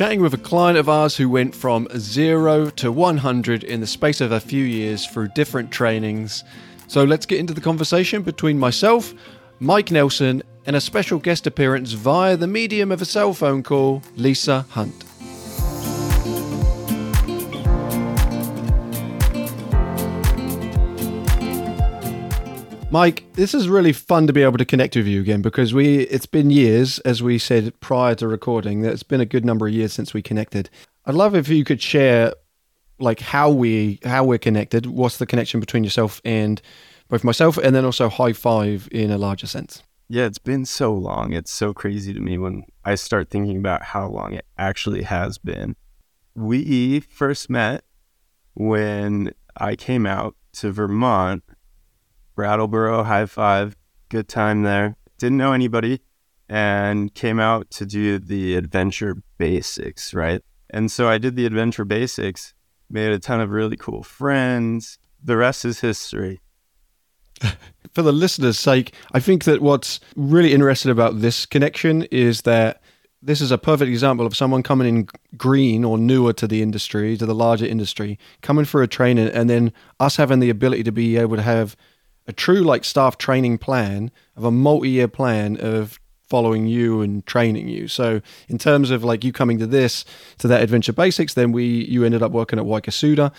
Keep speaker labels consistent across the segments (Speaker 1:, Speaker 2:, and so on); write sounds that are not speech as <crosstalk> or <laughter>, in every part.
Speaker 1: chatting with a client of ours who went from zero to 100 in the space of a few years through different trainings. So let's get into the conversation between myself, Mike Nelson, and a special guest appearance via the medium of a cell phone call, Lisa Hunt. Mike, this is really fun to be able to connect with you again because we it's been years, as we said prior to recording, that it's been a good number of years since we connected. I'd love if you could share like how we how we're connected, what's the connection between yourself and both myself and then also high five in a larger sense.
Speaker 2: Yeah, it's been so long. It's so crazy to me when I start thinking about how long it actually has been. We first met when I came out to Vermont Brattleboro, high five, good time there. Didn't know anybody and came out to do the adventure basics, right? And so I did the adventure basics, made a ton of really cool friends. The rest is history. <laughs>
Speaker 1: For the listeners' sake, I think that what's really interesting about this connection is that this is a perfect example of someone coming in green or newer to the industry, to the larger industry, coming for a training, and then us having the ability to be able to have a true like staff training plan of a multi-year plan of following you and training you. So in terms of like you coming to this to that adventure basics, then we you ended up working at Wicosuta.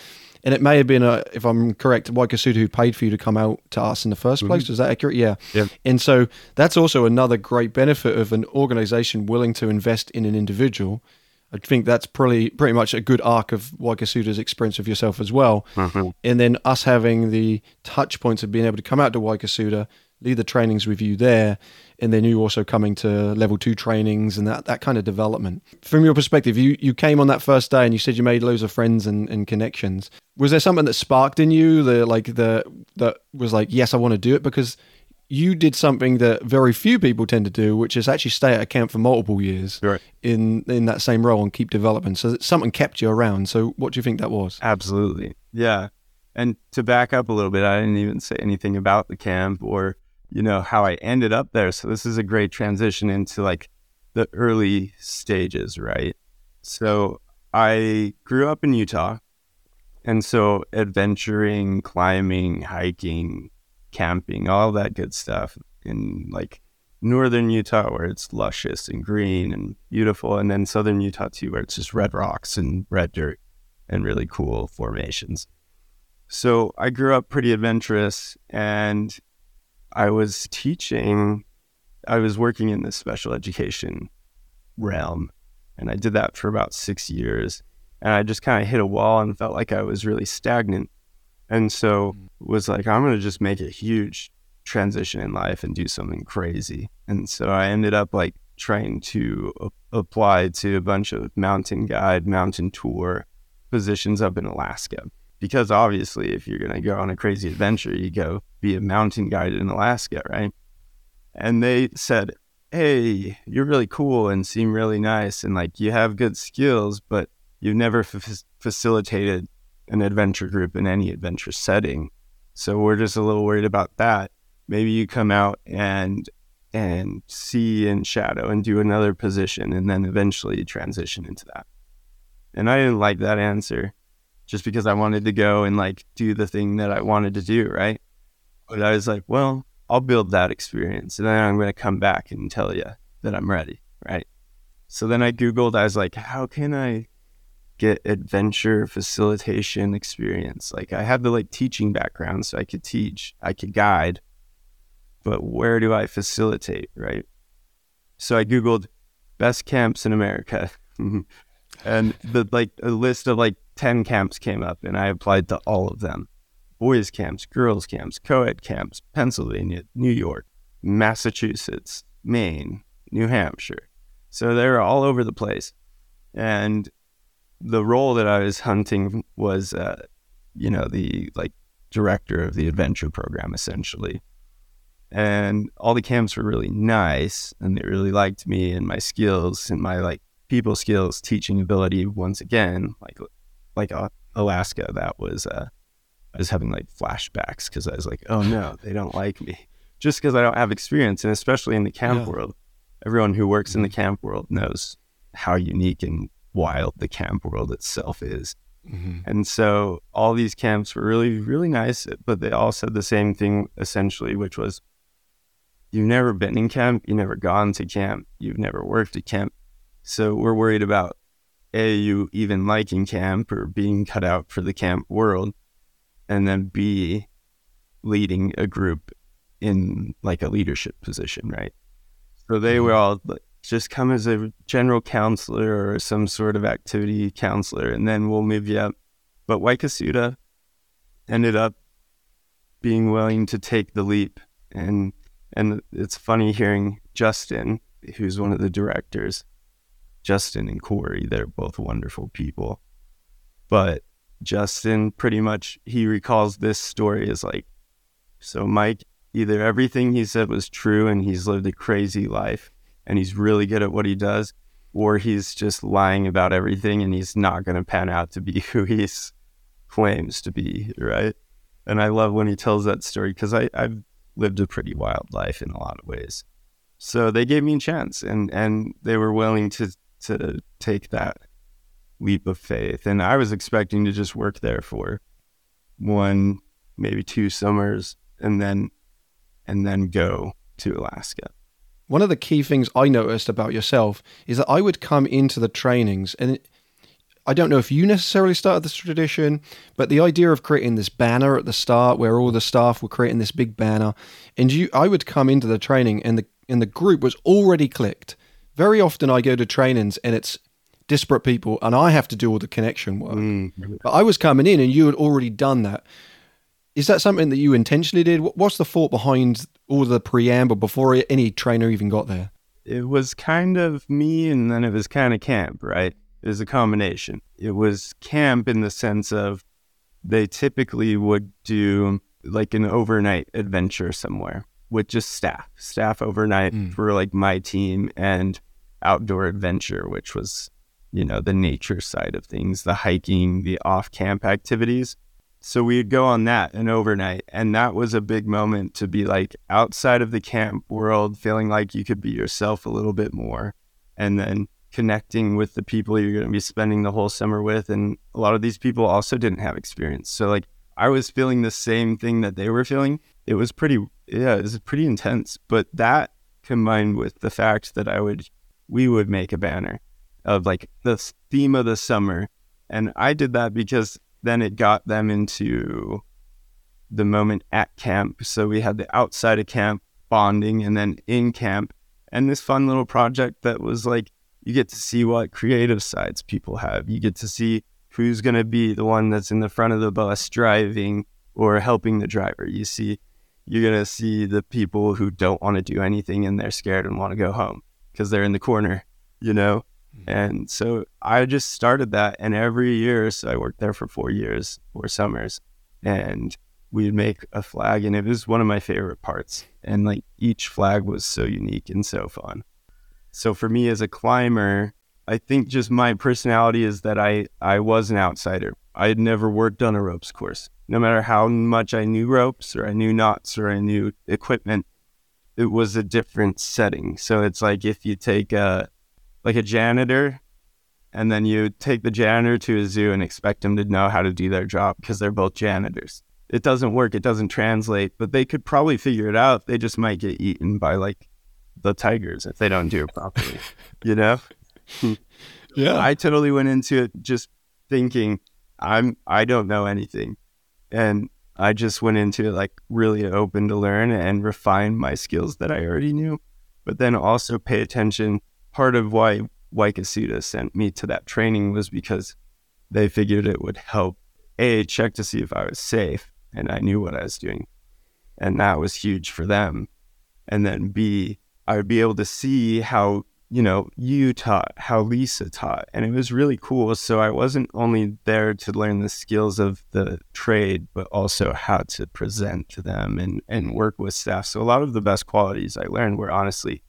Speaker 1: And it may have been a, if I'm correct, Wicosuta who paid for you to come out to us in the 1st place. Mm-hmm. Is that accurate? Yeah.
Speaker 2: Yeah.
Speaker 1: And so that's also another great benefit of an organization willing to invest in an individual I think that's pretty pretty much a good arc of Wicosuta's experience of yourself as well. Mm-hmm. And then us having the touch points of being able to come out to Waikasuta, lead the trainings with you there, and then you also coming to level two trainings and that, that kind of development. From your perspective, you, you came on that first day and you said you made loads of friends and, and connections. Was there something that sparked in you the like the that was like, yes, I want to do it? Because you did something that very few people tend to do, which is actually stay at a camp for multiple years
Speaker 2: right.
Speaker 1: in in that same role and keep developing. So something kept you around. So what do you think that was?
Speaker 2: Absolutely, yeah. And to back up a little bit, I didn't even say anything about the camp or you know how I ended up there. So this is a great transition into like the early stages, right? So I grew up in Utah, and so adventuring, climbing, hiking, camping, all that good stuff in like northern Utah where it's luscious and green and beautiful, and then southern Utah too where it's just red rocks and red dirt and really cool formations. So I grew up pretty adventurous and I was teaching, I was working in the special education realm, and I did that for about six years. And I just kind of hit a wall and felt like I was really stagnant and so mm. was like, I'm going to just make a huge transition in life and do something crazy. And so I ended up like trying to a- apply to a bunch of mountain guide, mountain tour positions up in Alaska. Because obviously, if you're going to go on a crazy adventure, you go be a mountain guide in Alaska, right? And they said, Hey, you're really cool and seem really nice. And like you have good skills, but you've never f- facilitated an adventure group in any adventure setting. So we're just a little worried about that. Maybe you come out and and see in shadow and do another position and then eventually transition into that. And I didn't like that answer just because I wanted to go and like do the thing that I wanted to do, right? But I was like, well, I'll build that experience and then I'm going to come back and tell you that I'm ready, right? So then I Googled, I was like, how can I get adventure facilitation experience. Like I have the like teaching background, so I could teach, I could guide, but where do I facilitate, right? So I Googled best camps in America. <laughs> and the like a list of like 10 camps came up and I applied to all of them. Boys camps, girls camps, co-ed camps, Pennsylvania, New York, Massachusetts, Maine, New Hampshire. So they're all over the place. And the role that I was hunting was, uh, you know, the like director of the adventure program essentially. And all the camps were really nice and they really liked me and my skills and my like people skills, teaching ability once again, like like uh, Alaska, that was uh I was having like flashbacks because I was like, oh no, <laughs> they don't like me. Just because I don't have experience, and especially in the camp yeah. world, everyone who works in the mm-hmm. camp world knows how unique and wild the camp world itself is. Mm-hmm. And so all these camps were really, really nice, but they all said the same thing essentially, which was you've never been in camp, you've never gone to camp, you've never worked at camp. So we're worried about A, you even liking camp or being cut out for the camp world, and then B, leading a group in like a leadership position, right? So they were mm-hmm. all just come as a general counselor or some sort of activity counselor, and then we'll move you up. But Wicosuta ended up being willing to take the leap, and and it's funny hearing Justin, who's one of the directors, Justin and Corey. They're both wonderful people, but Justin pretty much he recalls this story as like, so Mike, either everything he said was true and he's lived a crazy life and he's really good at what he does, or he's just lying about everything and he's not going to pan out to be <laughs> who he claims to be, right? And I love when he tells that story because I've lived a pretty wild life in a lot of ways. So they gave me a chance and, and they were willing to, to take that leap of faith. And I was expecting to just work there for one, maybe two summers and then and then go to Alaska.
Speaker 1: One of the key things I noticed about yourself is that I would come into the trainings and I don't know if you necessarily started this tradition, but the idea of creating this banner at the start where all the staff were creating this big banner and you I would come into the training and the and the group was already clicked. Very often I go to trainings and it's disparate people and I have to do all the connection work. Mm. But I was coming in and you had already done that. Is that something that you intentionally did? What's the thought behind all the preamble before any trainer even got there?
Speaker 2: It was kind of me, and then it was kind of camp, right? It was a combination. It was camp in the sense of they typically would do like an overnight adventure somewhere with just staff, staff overnight mm. for like my team and outdoor adventure, which was, you know, the nature side of things, the hiking, the off camp activities. So we'd go on that an overnight. And that was a big moment to be like outside of the camp world, feeling like you could be yourself a little bit more. And then connecting with the people you're going to be spending the whole summer with. And a lot of these people also didn't have experience. So, like, I was feeling the same thing that they were feeling. It was pretty, yeah, it was pretty intense. But that combined with the fact that I would, we would make a banner of like the theme of the summer. And I did that because then it got them into the moment at camp. So we had the outside of camp bonding and then in camp and this fun little project that was like you get to see what creative sides people have. You get to see who's going to be the one that's in the front of the bus driving or helping the driver. You see you're going to see the people who don't want to do anything and they're scared and want to go home because they're in the corner, you know? Mm-hmm. And so I just started that. And every year, so I worked there for four years, four summers, and we'd make a flag. And it was one of my favorite parts. And like each flag was so unique and so fun. So for me as a climber, I think just my personality is that I, I was an outsider. I had never worked on a ropes course. No matter how much I knew ropes or I knew knots or I knew equipment, it was a different setting. So it's like if you take a like a janitor and then you take the janitor to a zoo and expect them to know how to do their job because they're both janitors. It doesn't work. It doesn't translate, but they could probably figure it out. They just might get eaten by like the tigers if they don't do it properly, <laughs> you know? <laughs>
Speaker 1: yeah.
Speaker 2: I totally went into it just thinking I'm I don't know anything. And I just went into it like really open to learn and refine my skills that I already knew, but then also pay attention part of why Wicosuta sent me to that training was because they figured it would help A, check to see if I was safe and I knew what I was doing. And that was huge for them. And then B, I would be able to see how, you know, you taught, how Lisa taught. And it was really cool. So I wasn't only there to learn the skills of the trade, but also how to present to them and, and work with staff. So a lot of the best qualities I learned were honestly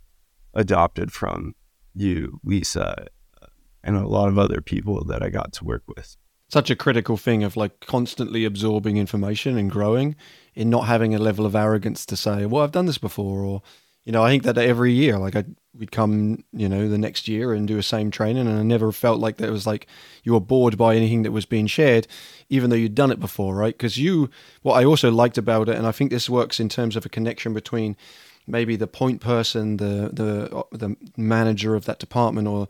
Speaker 2: adopted from you, Lisa, uh, and a lot of other people that I got to work with.
Speaker 1: Such a critical thing of like constantly absorbing information and growing in not having a level of arrogance to say, well, I've done this before. Or, you know, I think that every year, like I, we'd come, you know, the next year and do a same training, and I never felt like that was like you were bored by anything that was being shared, even though you'd done it before, right? Because you, what I also liked about it, and I think this works in terms of a connection between maybe the point person, the the the manager of that department, or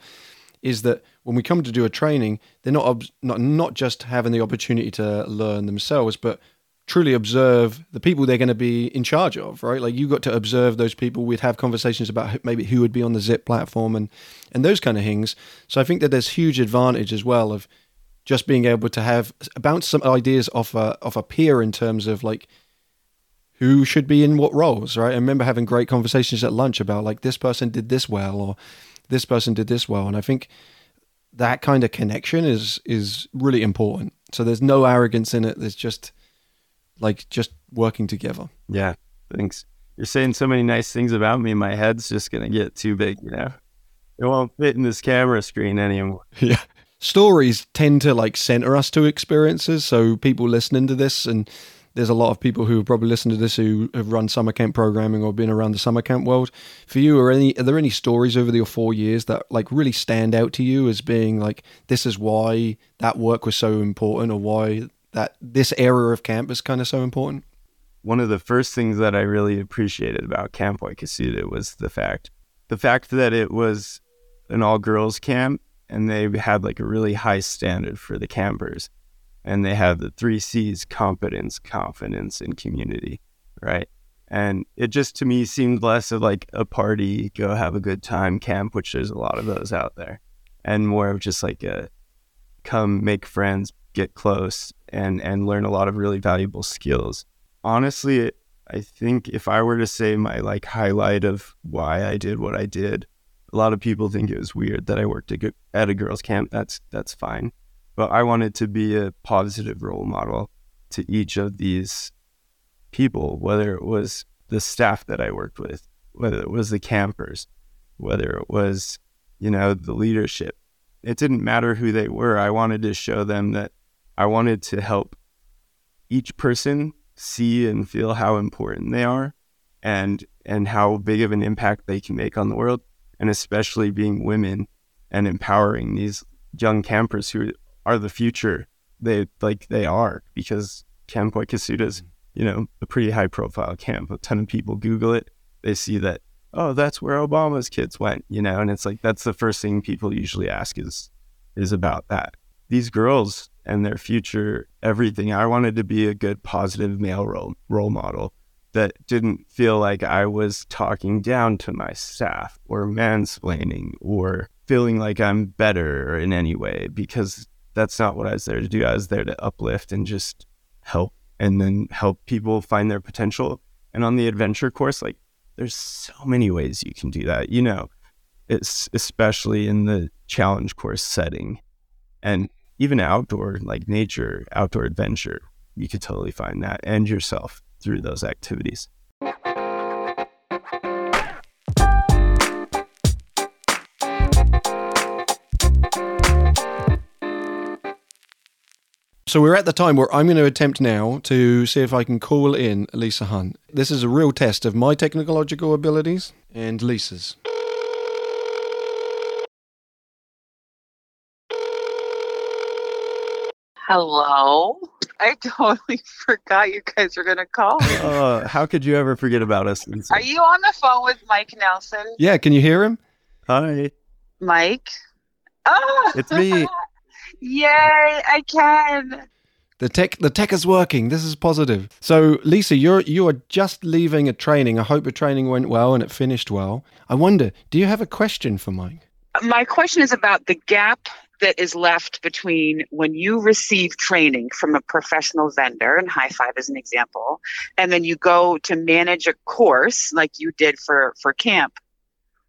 Speaker 1: is that when we come to do a training, they're not not not just having the opportunity to learn themselves, but truly observe the people they're going to be in charge of, right? Like you got to observe those people. We'd have conversations about maybe who would be on the Zip platform and and those kind of things. So I think that there's huge advantage as well of just being able to have bounce some ideas off a off a peer in terms of like who should be in what roles, right? I remember having great conversations at lunch about like this person did this well or this person did this well, and I think that kind of connection is is really important. So there's no arrogance in it. There's just like just working together.
Speaker 2: Yeah, thanks. You're saying so many nice things about me. My head's just gonna get too big, you know. It won't fit in this camera screen anymore. <laughs>
Speaker 1: Yeah. Stories tend to like center us to experiences. So people listening to this and there's a lot of people who have probably listen to this who have run summer camp programming or been around the summer camp world. For you, are any are there any stories over the four years that like really stand out to you as being like this is why that work was so important or why that this era of camp is kind of so important?
Speaker 2: One of the first things that I really appreciated about Camp Wicosuta was the fact the fact that it was an all girls camp and they had like a really high standard for the campers. And they have the three C's competence, confidence, and community, right? And it just to me seemed less of like a party, go have a good time camp, which there's a lot of those out there, and more of just like a come make friends, get close and and learn a lot of really valuable skills. Honestly, I think if I were to say my like highlight of why I did what I did, a lot of people think it was weird that I worked at a girls' camp. That's that's fine, but I wanted to be a positive role model to each of these people, whether it was the staff that I worked with, whether it was the campers, whether it was you know the leadership. It didn't matter who they were. I wanted to show them that I wanted to help each person see and feel how important they are and and how big of an impact they can make on the world and especially being women and empowering these young campers who are the future. They like they are because Camp Wicosuta is mm. you know a pretty high profile camp. A ton of people google it. They see that oh that's where Obama's kids went you know and it's like that's the first thing people usually ask is is about that. These girls and their future everything. I wanted to be a good, positive male role, role model that didn't feel like I was talking down to my staff or mansplaining or feeling like I'm better in any way because that's not what I was there to do. I was there to uplift and just help and then help people find their potential. And on the adventure course, like there's so many ways you can do that, you know, it's especially in the challenge course setting. And even outdoor, like nature, outdoor adventure, you could totally find that and yourself through those activities.
Speaker 1: So we're at the time where I'm going to attempt now to see if I can call in Lisa Hunt. This is a real test of my technological abilities and Lisa's.
Speaker 3: Hello. I totally <laughs> forgot you guys were gonna call.
Speaker 2: Uh, how could you ever forget about us?
Speaker 3: Are you on the phone with Mike Nelson?
Speaker 1: Yeah, can you hear him?
Speaker 2: Hi.
Speaker 3: Mike. Oh,
Speaker 2: it's me. <laughs>
Speaker 3: Yay! I can.
Speaker 1: The tech, the tech is working. This is positive. So, Lisa, you're you are just leaving a training. I hope your training went well and it finished well. I wonder, do you have a question for Mike?
Speaker 3: My question is about the gap that is left between when you receive training from a professional vendor, and High5 is an example, and then you go to manage a course like you did for, for camp.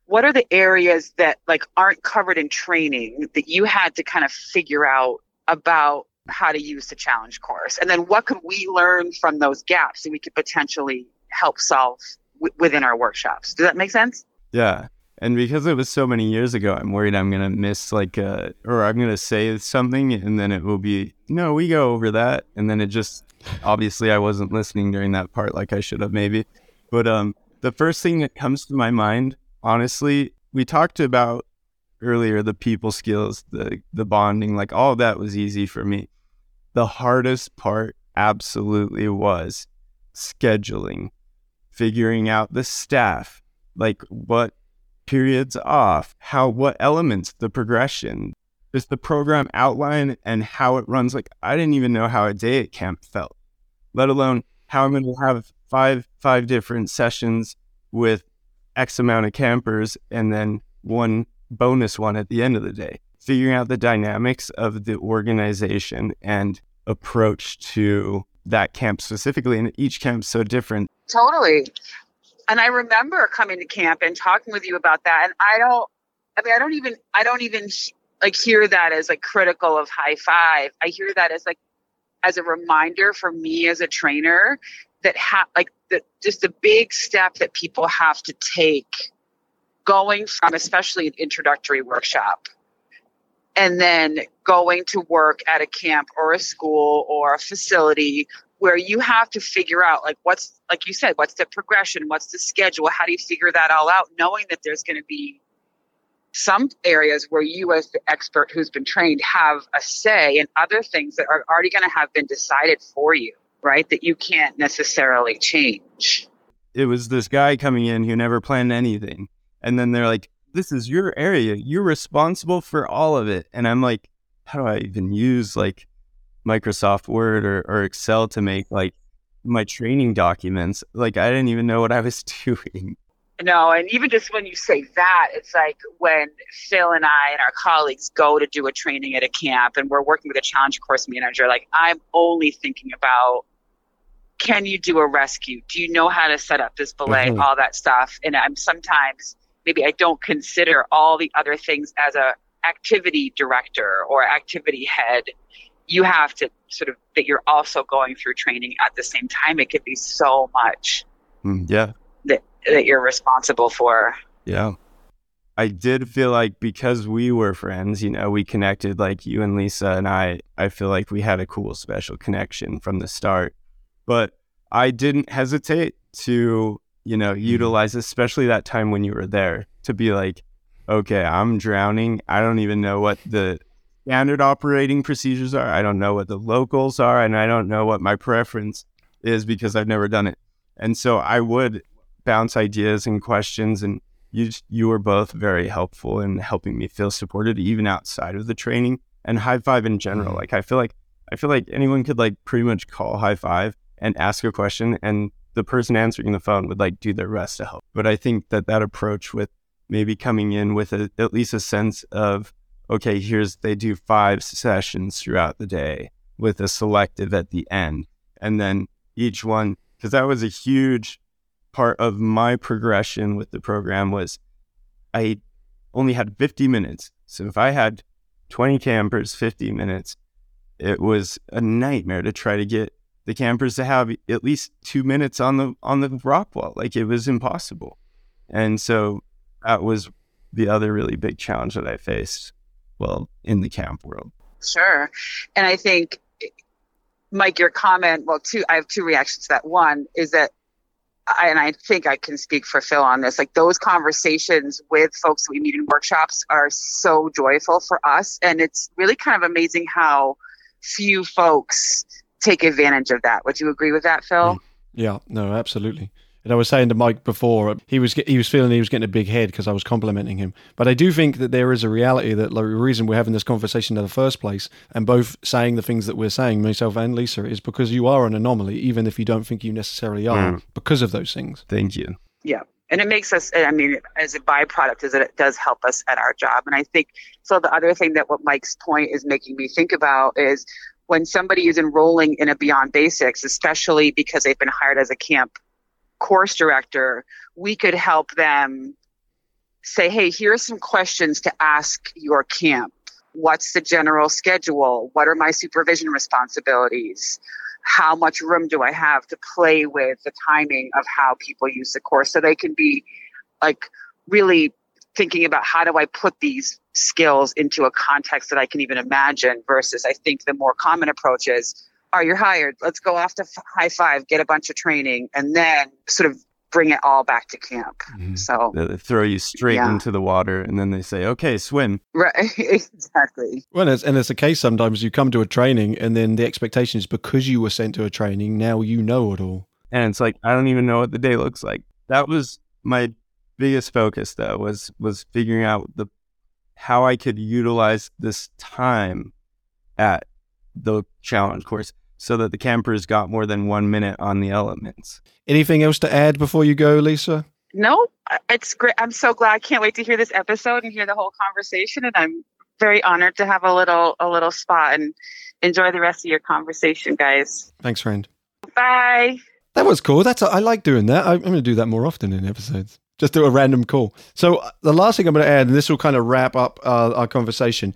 Speaker 3: What are the areas that like aren't covered in training that you had to kind of figure out about how to use the challenge course? And then what could we learn from those gaps that we could potentially help solve w- within our workshops? Does that make sense?
Speaker 2: Yeah. And because it was so many years ago, I'm worried I'm gonna miss like uh or I'm gonna say something and then it will be no, we go over that and then it just obviously I wasn't listening during that part like I should have maybe. But um the first thing that comes to my mind, honestly, we talked about earlier the people skills, the the bonding, like all that was easy for me. The hardest part absolutely was scheduling, figuring out the staff, like what periods off, how what elements, the progression, just the program outline and how it runs. Like I didn't even know how a day at camp felt, let alone how I'm going to have five five different sessions with X amount of campers and then one bonus one at the end of the day. Figuring out the dynamics of the organization and approach to that camp specifically. And each camp's so different.
Speaker 3: Totally. And I remember coming to camp and talking with you about that. And I don't, I mean, I don't even, I don't even like hear that as like critical of high five. I hear that as like, as a reminder for me as a trainer that have like the, just a big step that people have to take going from especially an introductory workshop and then going to work at a camp or a school or a facility where you have to figure out like what's like you said what's the progression? What's the schedule? How do you figure that all out? Knowing that there's going to be some areas where you as the expert who's been trained have a say and other things that are already going to have been decided for you right that you can't necessarily change
Speaker 2: it was this guy coming in who never planned anything and then they're like this is your area. You're responsible for all of it. And I'm like, how do I even use like Microsoft Word or, or Excel to make like my training documents? Like, I didn't even know what I was <laughs> doing.
Speaker 3: No, and even just when you say that, it's like when Phil and I and our colleagues go to do a training at a camp and we're working with a challenge course manager, like I'm only thinking about can you do a rescue? Do you know how to set up this belay? Mm-hmm. All that stuff. And I'm sometimes maybe I don't consider all the other things as a activity director or activity head. You have to sort of that you're also going through training at the same time. It could be so much.
Speaker 2: Mm, yeah.
Speaker 3: That that you're responsible for.
Speaker 2: Yeah. I did feel like because we were friends, you know, we connected like you and Lisa and I, I feel like we had a cool special connection from the start. But I didn't hesitate to you know, mm-hmm. utilize, especially that time when you were there to be like, okay, I'm drowning. I don't even know what the standard operating procedures are. I don't know what the locals are, and I don't know what my preference is because I've never done it. And so I would bounce ideas and questions, and you you were both very helpful in helping me feel supported, even outside of the training and high five in general. Mm-hmm. Like I feel like I feel like anyone could like pretty much call high five and ask a question, and the person answering the phone would like do their best to help. But I think that that approach with maybe coming in with a, at least a sense of, okay, here's they do five sessions throughout the day with a selective at the end. And then each one, because that was a huge part of my progression with the program was I only had 50 minutes. So if I had 20 campers, 50 minutes, it was a nightmare to try to get the campers to have at least two minutes on the on the rock wall. Like it was impossible. And so that was the other really big challenge that I faced well in the camp world.
Speaker 3: Sure. And I think Mike, your comment, well, two I have two reactions to that. One is that I, and I think I can speak for Phil on this. Like those conversations with folks we meet in workshops are so joyful for us. And it's really kind of amazing how few folks take advantage of that. Would you agree with that, Phil?
Speaker 1: Yeah, no, absolutely. And I was saying to Mike before, he was he was feeling he was getting a big head because I was complimenting him. But I do think that there is a reality that like, the reason we're having this conversation in the first place and both saying the things that we're saying, myself and Lisa, is because you are an anomaly, even if you don't think you necessarily are, mm. because of those things.
Speaker 2: Thank you.
Speaker 3: Yeah. And it makes us, I mean, as a byproduct, is that it does help us at our job. And I think so. The other thing that what Mike's point is making me think about is when somebody is enrolling in a Beyond Basics, especially because they've been hired as a camp course director, we could help them say, hey, here are some questions to ask your camp. What's the general schedule? What are my supervision responsibilities? How much room do I have to play with the timing of how people use the course so they can be like really thinking about how do I put these skills into a context that I can even imagine versus I think the more common approach is, are you're hired? Let's go off to high five, get a bunch of training, and then sort of bring it all back to camp.
Speaker 1: Mhm.
Speaker 3: So
Speaker 2: They throw you straight
Speaker 3: Yeah.
Speaker 2: into the water and then they say, okay, swim.
Speaker 3: right, <laughs> exactly.
Speaker 1: Well, it's, and it's a case sometimes you come to a training and then the expectation is because you were sent to a training, now you know it all.
Speaker 2: And it's like, I don't even know what the day looks like. That was my biggest focus though, was, was figuring out the, how I could utilize this time at the challenge course so that the campers got more than one minute on the elements.
Speaker 1: Anything else to add before you go, Lisa?
Speaker 3: No, it's great. I'm so glad. I can't wait to hear this episode and hear the whole conversation. And I'm very honored to have a little a little spot and enjoy the rest of your conversation, guys.
Speaker 1: Thanks, friend.
Speaker 3: Bye.
Speaker 1: That was cool. That's I like doing that. I, I'm going to do that more often in episodes. Just do a random call. So uh, the last thing I'm going to add, and this will kind of wrap up uh, our conversation.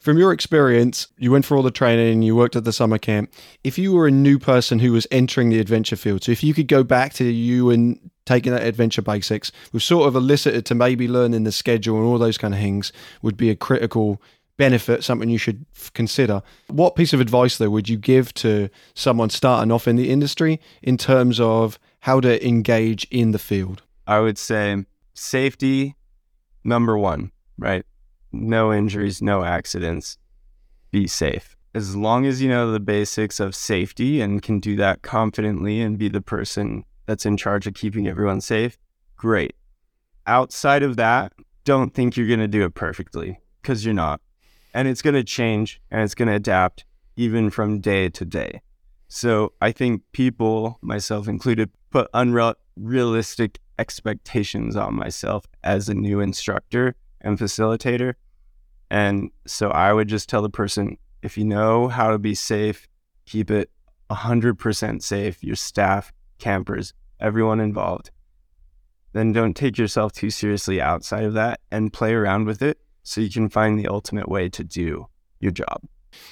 Speaker 1: From your experience, you went for all the training, you worked at the summer camp. If you were a new person who was entering the adventure field, so if you could go back to you and taking that adventure basics, we've sort of elicited to maybe learning the schedule and all those kind of things would be a critical benefit, something you should consider. What piece of advice, though, would you give to someone starting off in the industry in terms of how to engage in the field?
Speaker 2: I would say safety, number one, right? No injuries, no accidents. Be safe. As long as you know the basics of safety and can do that confidently and be the person that's in charge of keeping everyone safe, great. Outside of that, don't think you're going to do it perfectly because you're not. And it's going to change and it's going to adapt even from day to day. So I think people, myself included, put unrealistic expectations on myself as a new instructor and facilitator. And so I would just tell the person if you know how to be safe, keep it 100% safe, your staff, campers, everyone involved. Then don't take yourself too seriously outside of that and play around with it so you can find the ultimate way to do your job.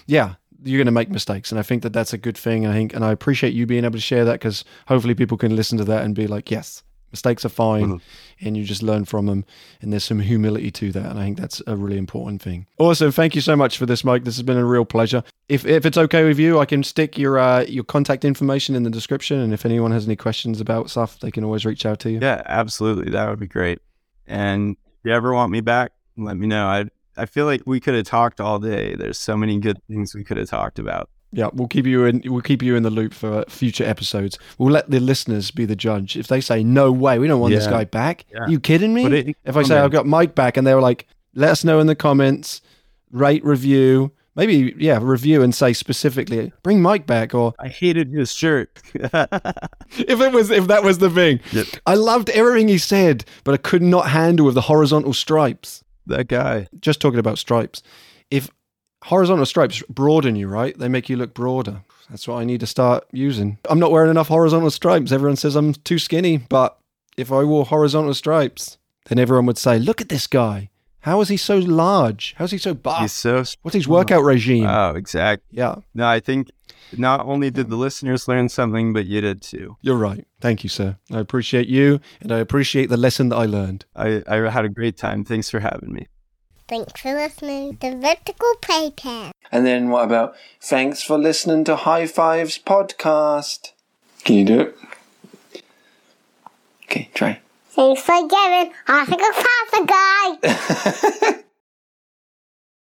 Speaker 1: yeah, you're going to make mistakes, and I think that that's a good thing. And I think, and I appreciate you being able to share that because hopefully people can listen to that and be like, yes, mistakes are fine,
Speaker 2: Mhm.
Speaker 1: and you just learn from them. And there's some humility to that, and I think that's a really important thing. Awesome, thank you so much for this, Mike. This has been a real pleasure. If if it's okay with you, I can stick your uh, your contact information in the description, and if anyone has any questions about stuff, they can always reach out to you.
Speaker 2: Yeah, absolutely. That would be great. And if you ever want me back, let me know. I I feel like we could have talked all day. There's so many good things we could have talked about.
Speaker 1: Yeah, we'll keep you in. We'll keep you in the loop for future episodes. We'll let the listeners be the judge. If they say no way, we don't want this guy back.
Speaker 2: Yeah.
Speaker 1: you kidding me?
Speaker 2: It
Speaker 1: if I say. I've got Mike back, and they were like, let us know in the comments, rate, review, maybe yeah, review and say specifically, bring Mike back, or
Speaker 2: I hated his shirt. <laughs>
Speaker 1: if it was if that was the thing.
Speaker 2: Yep.
Speaker 1: I loved everything he said, but I could not handle with the horizontal stripes.
Speaker 2: That guy.
Speaker 1: Just talking about stripes, if horizontal stripes broaden you, right? They make you look broader. That's what I need to start using. I'm not wearing enough horizontal stripes. Everyone says I'm too skinny, but if I wore horizontal stripes, then everyone would say, "Look at this guy. How is he so large? How's he so buff?
Speaker 2: He's so
Speaker 1: What's his workout regime?"
Speaker 2: Oh, exactly.
Speaker 1: yeah,
Speaker 2: No, I think not only did the listeners learn something, but you did too.
Speaker 1: you're right. Thank you, sir. I appreciate you, and I appreciate the lesson that I learned.
Speaker 2: I, I had a great time. Thanks for having me.
Speaker 4: Thanks for listening to Vertical Playtime.
Speaker 1: And then what about thanks for listening to High Fives podcast? Can you do it? Okay, try.
Speaker 4: Thanks for giving Oscar Pasta Guy. <laughs>